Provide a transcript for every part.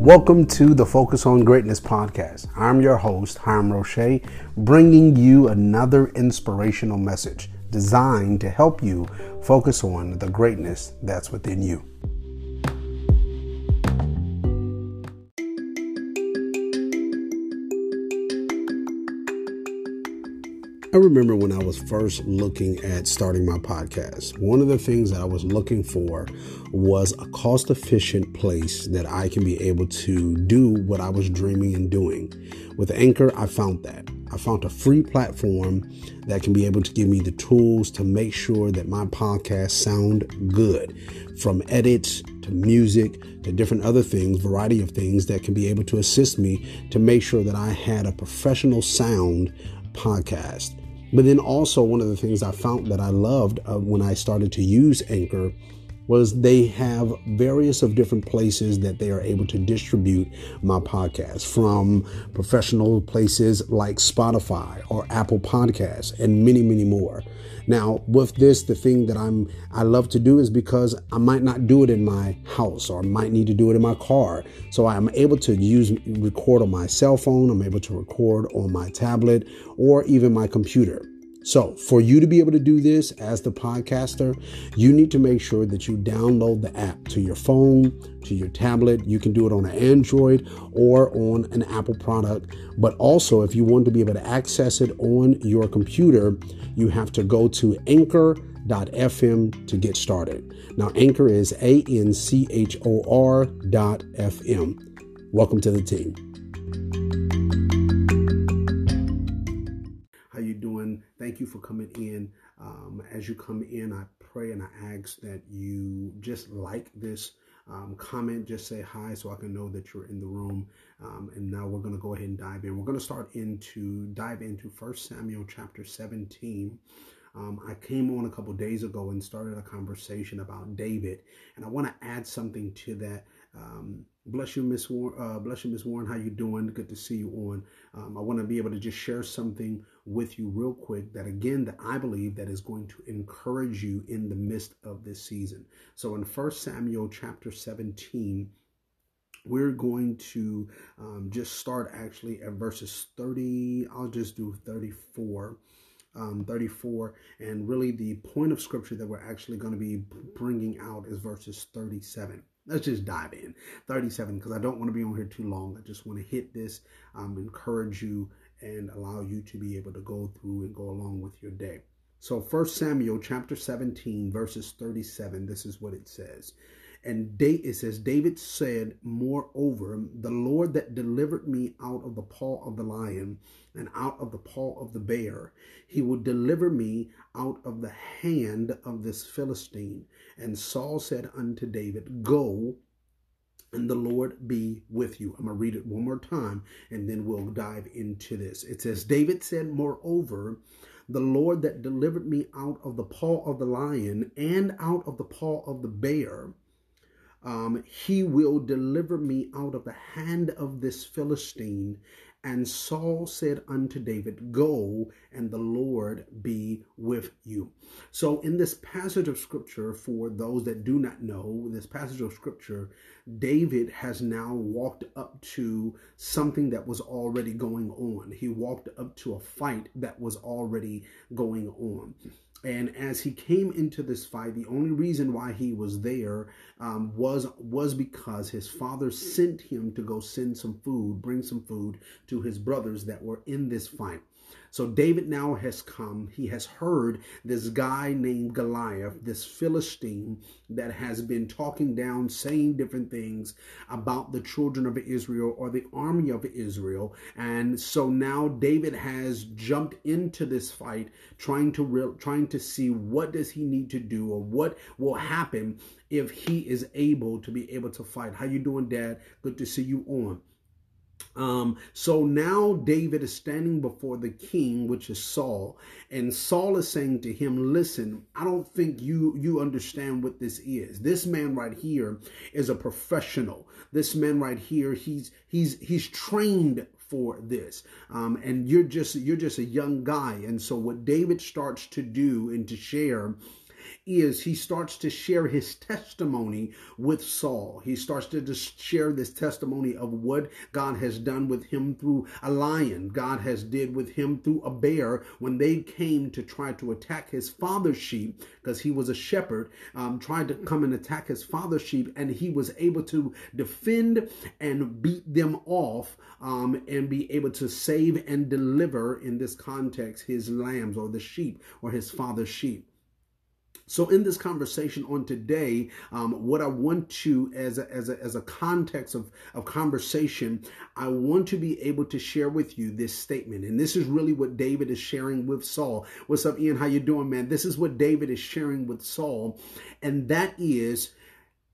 Welcome to the Focus on Greatness podcast. I'm your host, Hiram Roche, bringing you another inspirational message designed to help you focus on the greatness that's within you. I remember when I was first looking at starting my podcast, one of the things that I was looking for was a cost efficient place that I can be able to do what I was dreaming and doing. With Anchor, I found that. I found a free platform that can be able to give me the tools to make sure that my podcast sound good from edits to music to different other things, variety of things that can be able to assist me to make sure that I had a professional sound podcast. But then also, one of the things I found that I loved uh, when I started to use Anchor was they have various of different places that they are able to distribute my podcast from professional places like Spotify or Apple Podcasts and many, many more. Now, with this, the thing that I'm I love to do is because I might not do it in my house or I might need to do it in my car. So I'm able to use record on my cell phone, I'm able to record on my tablet or even my computer. So, for you to be able to do this as the podcaster, you need to make sure that you download the app to your phone, to your tablet. You can do it on an Android or on an Apple product. But also, if you want to be able to access it on your computer, you have to go to anchor.fm to get started. Now, Anchor is A N C H O R dot FM. Welcome to the team. Thank you for coming in. Um, as you come in, I pray and I ask that you just like this um, comment, just say hi so I can know that you're in the room. Um, and now we're going to go ahead and dive in. We're going to start into dive into First Samuel chapter 17. Um, I came on a couple days ago and started a conversation about David, and I want to add something to that. Bless you, Miss Warren. Uh, bless you, Miss Warren. How you doing? Good to see you on. Um, I want to be able to just share something with you real quick that again that I believe that is going to encourage you in the midst of this season. So in First Samuel chapter 17, we're going to um, just start actually at verses 30. I'll just do 34. Um, 34 and really the point of scripture that we're actually going to be bringing out is verses 37 let's just dive in 37 because i don't want to be on here too long i just want to hit this um, encourage you and allow you to be able to go through and go along with your day. So First Samuel chapter 17 verses 37 this is what it says. And it says David said moreover the Lord that delivered me out of the paw of the lion and out of the paw of the bear he will deliver me out of the hand of this Philistine. And Saul said unto David go and the Lord be with you. I'm going to read it one more time and then we'll dive into this. It says, David said, Moreover, the Lord that delivered me out of the paw of the lion and out of the paw of the bear, um, he will deliver me out of the hand of this Philistine, and Saul said unto David, Go, and the Lord be with you. So, in this passage of scripture, for those that do not know, this passage of scripture, David has now walked up to something that was already going on. He walked up to a fight that was already going on. And as he came into this fight, the only reason why he was there um, was was because his father sent him to go send some food, bring some food to his brothers that were in this fight. So David now has come. He has heard this guy named Goliath, this Philistine that has been talking down, saying different things about the children of Israel or the army of Israel. And so now David has jumped into this fight, trying to trying to see what does he need to do or what will happen if he is able to be able to fight. How you doing, Dad? Good to see you on. Um, so now David is standing before the king, which is Saul, and Saul is saying to him, "Listen, I don't think you you understand what this is. This man right here is a professional. This man right here, he's he's he's trained for this um, and you're just you're just a young guy and so what david starts to do and to share is he starts to share his testimony with Saul. He starts to share this testimony of what God has done with him through a lion. God has did with him through a bear when they came to try to attack his father's sheep because he was a shepherd, um, tried to come and attack his father's sheep, and he was able to defend and beat them off um, and be able to save and deliver in this context his lambs or the sheep or his father's sheep. So, in this conversation on today, um, what I want to, as a, as a, as a context of, of conversation, I want to be able to share with you this statement. And this is really what David is sharing with Saul. What's up, Ian? How you doing, man? This is what David is sharing with Saul. And that is,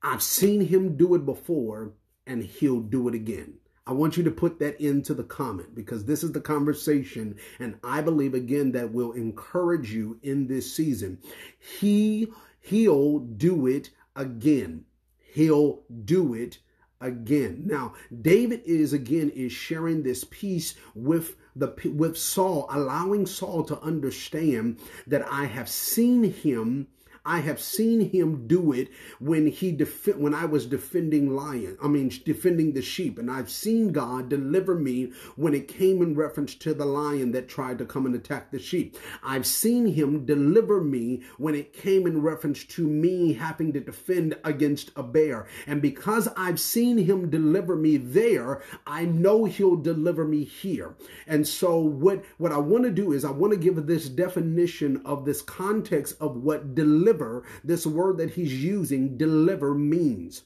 I've seen him do it before, and he'll do it again. I want you to put that into the comment because this is the conversation. And I believe again that will encourage you in this season. He, he'll do it again. He'll do it again. Now, David is again is sharing this piece with the with Saul, allowing Saul to understand that I have seen him I have seen him do it when he def- when I was defending lion. I mean defending the sheep, and I've seen God deliver me when it came in reference to the lion that tried to come and attack the sheep. I've seen him deliver me when it came in reference to me having to defend against a bear. And because I've seen him deliver me there, I know he'll deliver me here. And so what what I want to do is I want to give this definition of this context of what deliver deliver, this word that he's using, deliver, means.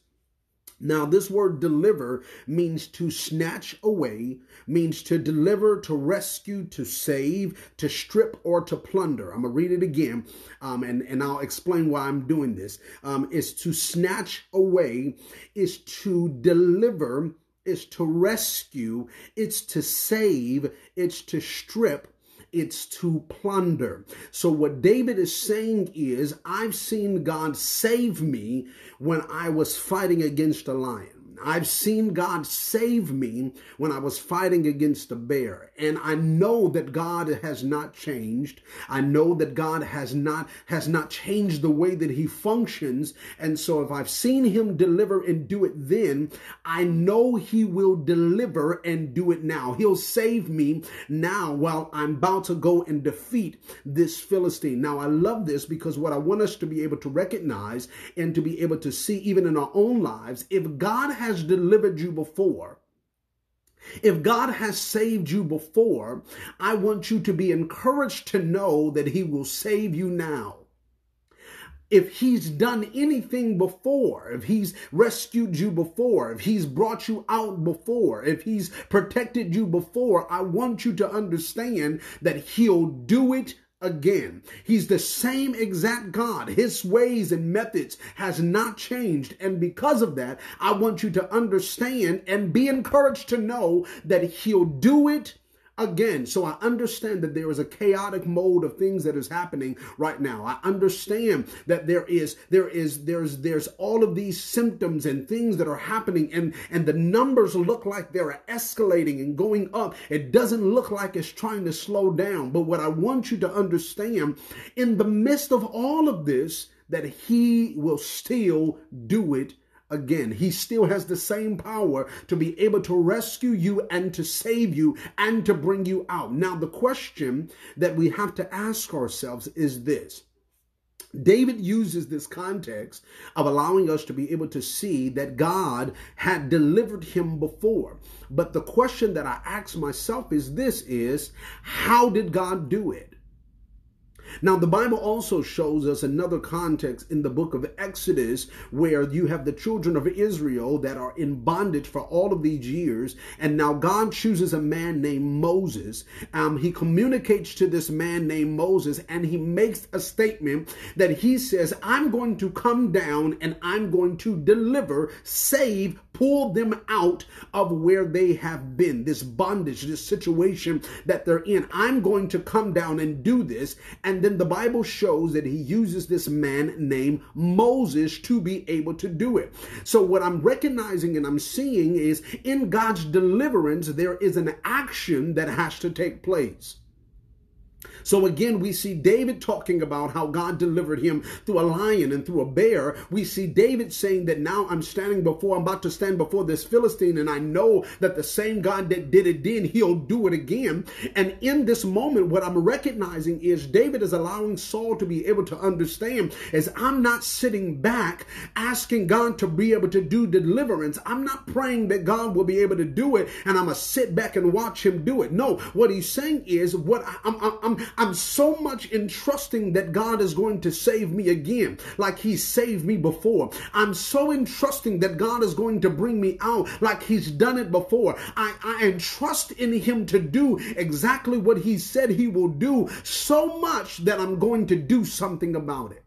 Now, this word deliver means to snatch away, means to deliver, to rescue, to save, to strip, or to plunder. I'm going to read it again, um, and, and I'll explain why I'm doing this. Um, is to snatch away, is to deliver, is to rescue, it's to save, it's to strip, it's to plunder. So, what David is saying is, I've seen God save me when I was fighting against a lion. I've seen God save me when I was fighting against a bear. And I know that God has not changed. I know that God has not has not changed the way that he functions. And so if I've seen him deliver and do it then, I know he will deliver and do it now. He'll save me now while I'm about to go and defeat this Philistine. Now I love this because what I want us to be able to recognize and to be able to see even in our own lives, if God has has delivered you before, if God has saved you before, I want you to be encouraged to know that He will save you now. If He's done anything before, if He's rescued you before, if He's brought you out before, if He's protected you before, I want you to understand that He'll do it again. He's the same exact God. His ways and methods has not changed. And because of that, I want you to understand and be encouraged to know that he'll do it again. So I understand that there is a chaotic mode of things that is happening right now. I understand that there is there is there's there's all of these symptoms and things that are happening and and the numbers look like they're escalating and going up. It doesn't look like it's trying to slow down. But what I want you to understand in the midst of all of this that he will still do it again. He still has the same power to be able to rescue you and to save you and to bring you out. Now, the question that we have to ask ourselves is this. David uses this context of allowing us to be able to see that God had delivered him before. But the question that I ask myself is this is how did God do it? Now, the Bible also shows us another context in the book of Exodus where you have the children of Israel that are in bondage for all of these years. And now God chooses a man named Moses. Um, he communicates to this man named Moses and he makes a statement that he says, I'm going to come down and I'm going to deliver, save, pull them out of where they have been, this bondage, this situation that they're in. I'm going to come down and do this. And and then the Bible shows that he uses this man named Moses to be able to do it. So, what I'm recognizing and I'm seeing is in God's deliverance, there is an action that has to take place. So again, we see David talking about how God delivered him through a lion and through a bear. We see David saying that now I'm standing before, I'm about to stand before this Philistine, and I know that the same God that did it then, he'll do it again. And in this moment, what I'm recognizing is David is allowing Saul to be able to understand is I'm not sitting back asking God to be able to do deliverance. I'm not praying that God will be able to do it and I'm going to sit back and watch him do it. No, what he's saying is what I'm, I'm, I'm I'm so much in trusting that God is going to save me again, like He saved me before. I'm so in trusting that God is going to bring me out like He's done it before. I, I am trust in Him to do exactly what He said He will do so much that I'm going to do something about it.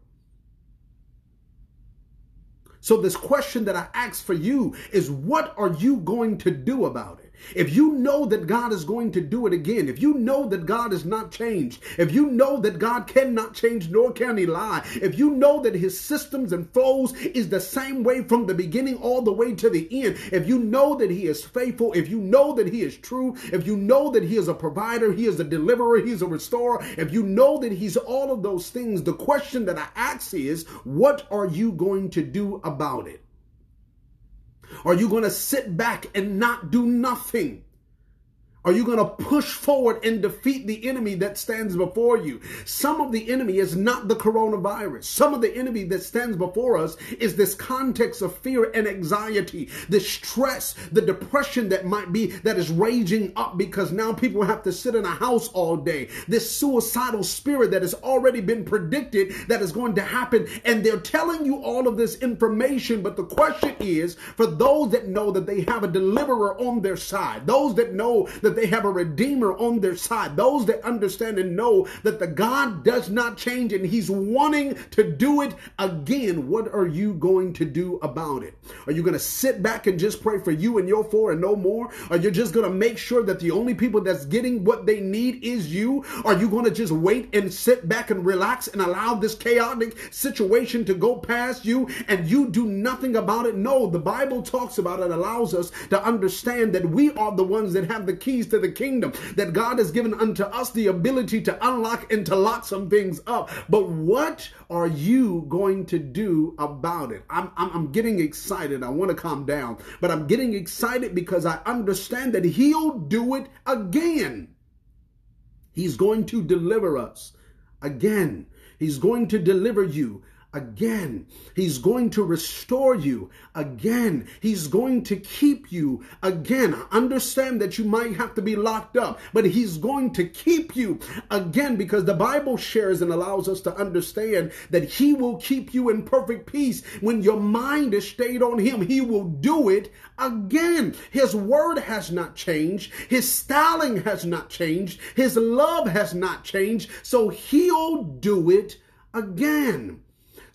So, this question that I ask for you is what are you going to do about it? If you know that God is going to do it again, if you know that God is not changed, if you know that God cannot change nor can he lie, if you know that his systems and flows is the same way from the beginning all the way to the end, if you know that he is faithful, if you know that he is true, if you know that he is a provider, he is a deliverer, he is a restorer, if you know that he's all of those things, the question that I ask is, what are you going to do about it? Are you going to sit back and not do nothing? Are you going to push forward and defeat the enemy that stands before you? Some of the enemy is not the coronavirus. Some of the enemy that stands before us is this context of fear and anxiety, the stress, the depression that might be that is raging up because now people have to sit in a house all day. This suicidal spirit that has already been predicted that is going to happen. And they're telling you all of this information. But the question is for those that know that they have a deliverer on their side, those that know that that they have a redeemer on their side. Those that understand and know that the God does not change and he's wanting to do it again. What are you going to do about it? Are you going to sit back and just pray for you and your four and no more? Are you just going to make sure that the only people that's getting what they need is you? Are you going to just wait and sit back and relax and allow this chaotic situation to go past you and you do nothing about it? No, the Bible talks about it, allows us to understand that we are the ones that have the keys keys to the kingdom, that God has given unto us the ability to unlock and to lock some things up. But what are you going to do about it? I'm, I'm, I'm getting excited. I want to calm down, but I'm getting excited because I understand that He'll do it again. He's going to deliver us again. He's going to deliver you again. He's going to restore you again. He's going to keep you again. Understand that you might have to be locked up, but He's going to keep you again because the Bible shares and allows us to understand that He will keep you in perfect peace when your mind is stayed on Him. He will do it again. His word has not changed. His styling has not changed. His love has not changed. So He'll do it again.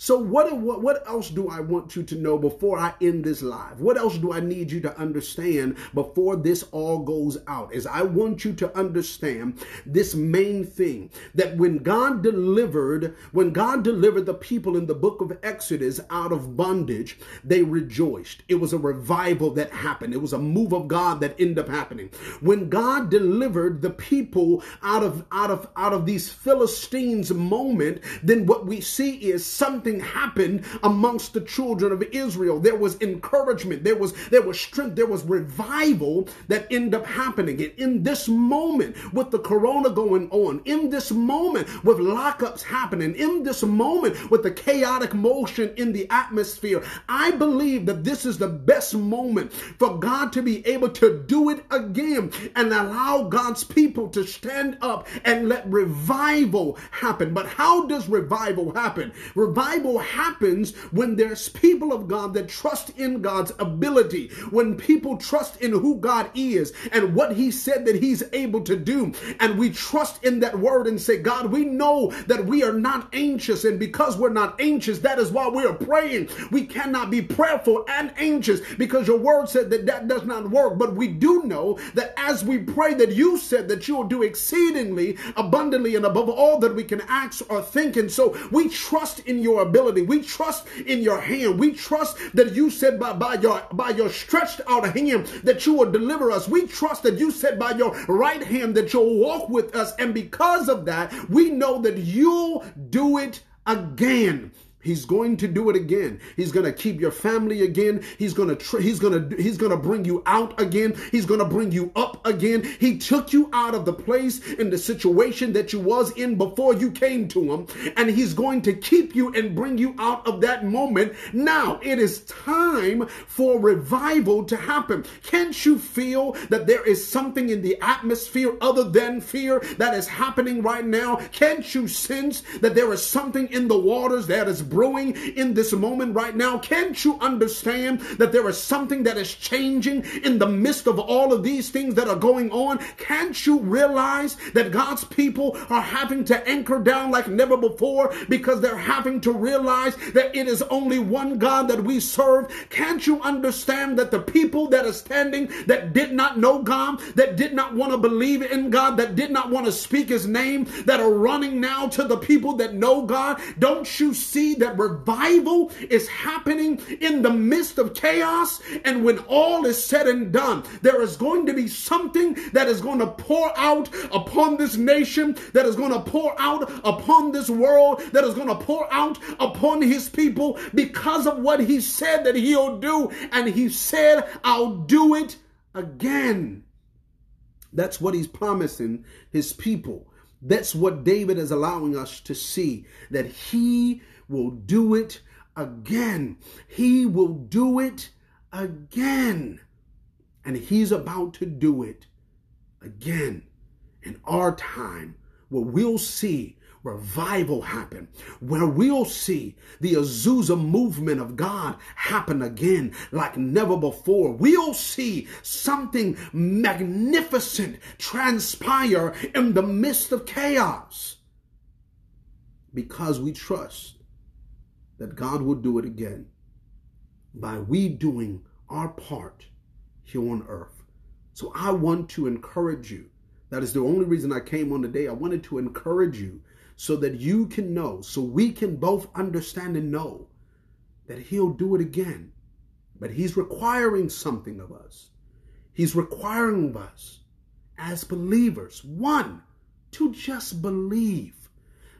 So what, what, what else do I want you to know before I end this live? What else do I need you to understand before this all goes out? Is I want you to understand this main thing that when God delivered, when God delivered the people in the book of Exodus out of bondage, they rejoiced. It was a revival that happened. It was a move of God that ended up happening. When God delivered the people out of out of out of these Philistines moment, then what we see is something something happened amongst the children of Israel. There was encouragement, there was there was strength, there was revival that ended up happening. And in this moment, with the corona going on, in this moment with lockups happening, in this moment with the chaotic motion in the atmosphere, I believe that this is the best moment for God to be able to do it again and allow God's people to stand up and let revival happen. But how does revival happen? Revival revival happens when there's people of God that trust in God's ability, when people trust in who God is and what He said that He's able to do. And we trust in that word and say, God, we know that we are not anxious. And because we're not anxious, that is why we are praying. We cannot be prayerful and anxious because your word said that that does not work. But we do know that as we pray, that you said that you will do exceedingly abundantly and above all that we can ask or think. And so we trust in your ability. We trust in your hand. We trust that you said by, by your by your stretched out hand that you will deliver us. We trust that you said by your right hand that you'll walk with us. And because of that, we know that you'll do it again. He's going to do it again. He's going to keep your family again. He's going to he's going to he's going to bring you out again. He's going to bring you up again. He took you out of the place and the situation that you was in before you came to him, and he's going to keep you and bring you out of that moment. Now, it is time for revival to happen. Can't you feel that there is something in the atmosphere other than fear that is happening right now? Can't you sense that there is something in the waters that is brewing in this moment right now? Can't you understand that there is something that is changing in the midst of all of these things that are going on? Can't you realize that God's people are having to anchor down like never before because they're having to realize that it is only one God that we serve? Can't you understand that the people that are standing that did not know God, that did not want to believe in God, that did not want to speak his name, that are running now to the people that know God, don't you see that revival is happening in the midst of chaos. And when all is said and done, there is going to be something that is going to pour out upon this nation, that is going to pour out upon this world, that is going to pour out upon his people because of what he said that he'll do. And he said, I'll do it again. That's what he's promising his people. That's what David is allowing us to see that he will do it again. He will do it again. And he's about to do it again in our time where we'll see revival happen, where we'll see the Azusa movement of God happen again like never before. We'll see something magnificent transpire in the midst of chaos because we trust that God will do it again by we doing our part here on earth. So I want to encourage you. That is the only reason I came on today. I wanted to encourage you so that you can know, so we can both understand and know that He'll do it again. But He's requiring something of us. He's requiring of us as believers, one, to just believe.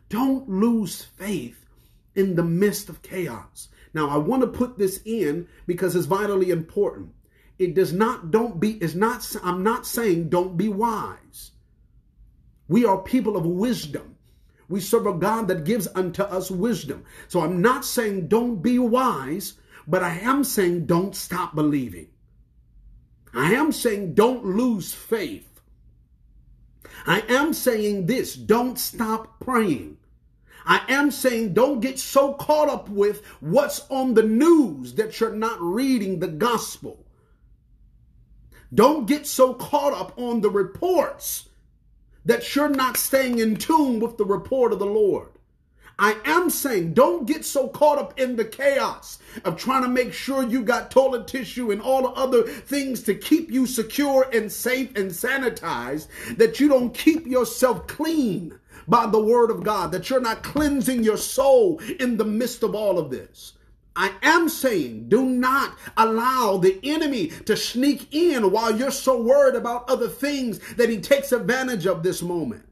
Don't lose faith in the midst of chaos. Now, I want to put this in because it's vitally important. It does not, don't be, is not, I'm not saying don't be wise. We are people of wisdom. We serve a God that gives unto us wisdom. So I'm not saying don't be wise, but I am saying don't stop believing. I am saying don't lose faith. I am saying this don't stop praying. I am saying don't get so caught up with what's on the news that you're not reading the gospel. Don't get so caught up on the reports that you're not staying in tune with the report of the Lord. I am saying don't get so caught up in the chaos of trying to make sure you got toilet tissue and all the other things to keep you secure and safe and sanitized that you don't keep yourself clean by the word of God, that you're not cleansing your soul in the midst of all of this. I am saying do not allow the enemy to sneak in while you're so worried about other things that he takes advantage of this moment.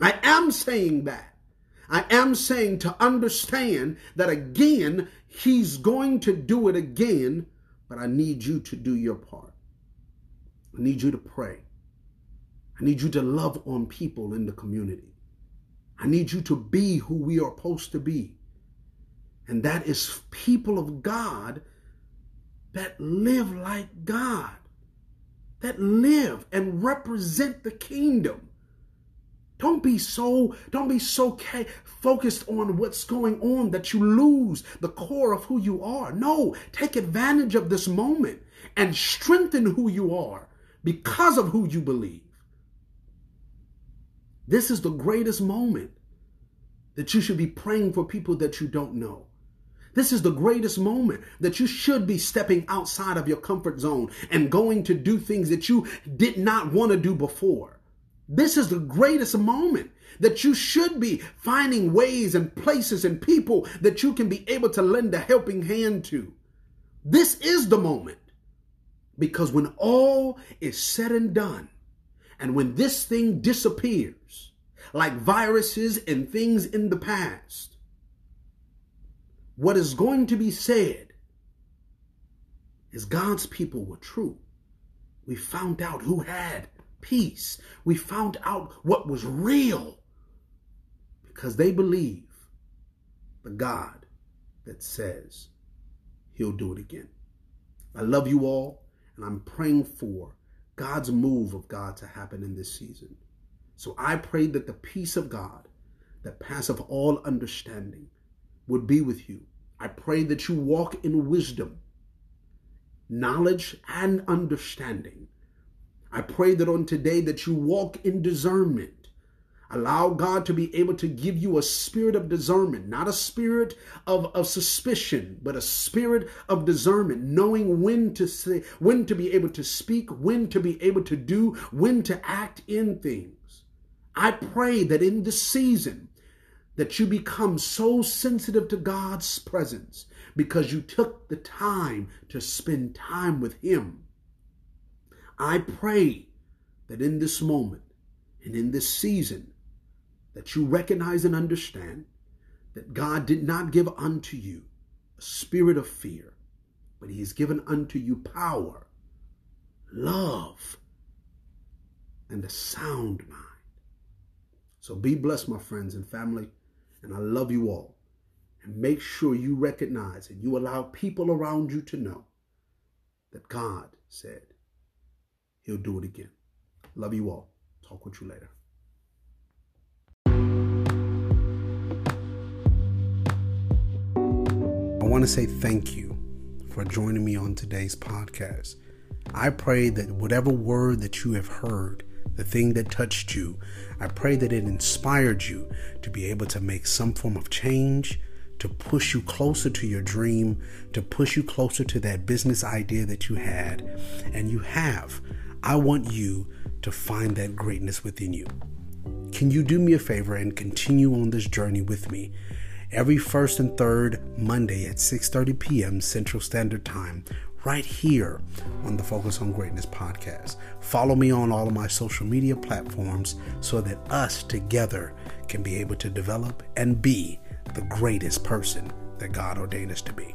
I am saying that. I am saying to understand that again, he's going to do it again, but I need you to do your part. I need you to pray. I need you to love on people in the community. I need you to be who we are supposed to be. And that is people of God that live like God, that live and represent the kingdom. Don't be so don't be so focused on what's going on that you lose the core of who you are. No, take advantage of this moment and strengthen who you are because of who you believe. This is the greatest moment that you should be praying for people that you don't know. This is the greatest moment that you should be stepping outside of your comfort zone and going to do things that you did not want to do before. This is the greatest moment that you should be finding ways and places and people that you can be able to lend a helping hand to. This is the moment. Because when all is said and done, and when this thing disappears, like viruses and things in the past, what is going to be said is God's people were true. We found out who had peace. We found out what was real because they believe the God that says he'll do it again. I love you all, and I'm praying for God's move of God to happen in this season. So I pray that the peace of God that passeth all understanding would be with you. I pray that you walk in wisdom, knowledge, and understanding. I pray that on today that you walk in discernment. Allow God to be able to give you a spirit of discernment, not a spirit of, of suspicion, but a spirit of discernment, knowing when to say, when to be able to speak, when to be able to do, when to act in things. I pray that in this season, that you become so sensitive to God's presence because you took the time to spend time with Him. I pray that in this moment and in this season, that you recognize and understand that God did not give unto you a spirit of fear, but He has given unto you power, love, and a sound mind. So be blessed, my friends and family, and I love you all. And make sure you recognize and you allow people around you to know that God said He'll do it again. Love you all. Talk with you later. Want to say thank you for joining me on today's podcast. I pray that whatever word that you have heard, the thing that touched you, I pray that it inspired you to be able to make some form of change, to push you closer to your dream, to push you closer to that business idea that you had and you have. I want you to find that greatness within you. Can you do me a favor and continue on this journey with me? Every first and third Monday at 6:30 p.m. Central Standard Time right here on the Focus on Greatness podcast. Follow me on all of my social media platforms so that us together can be able to develop and be the greatest person that God ordained us to be.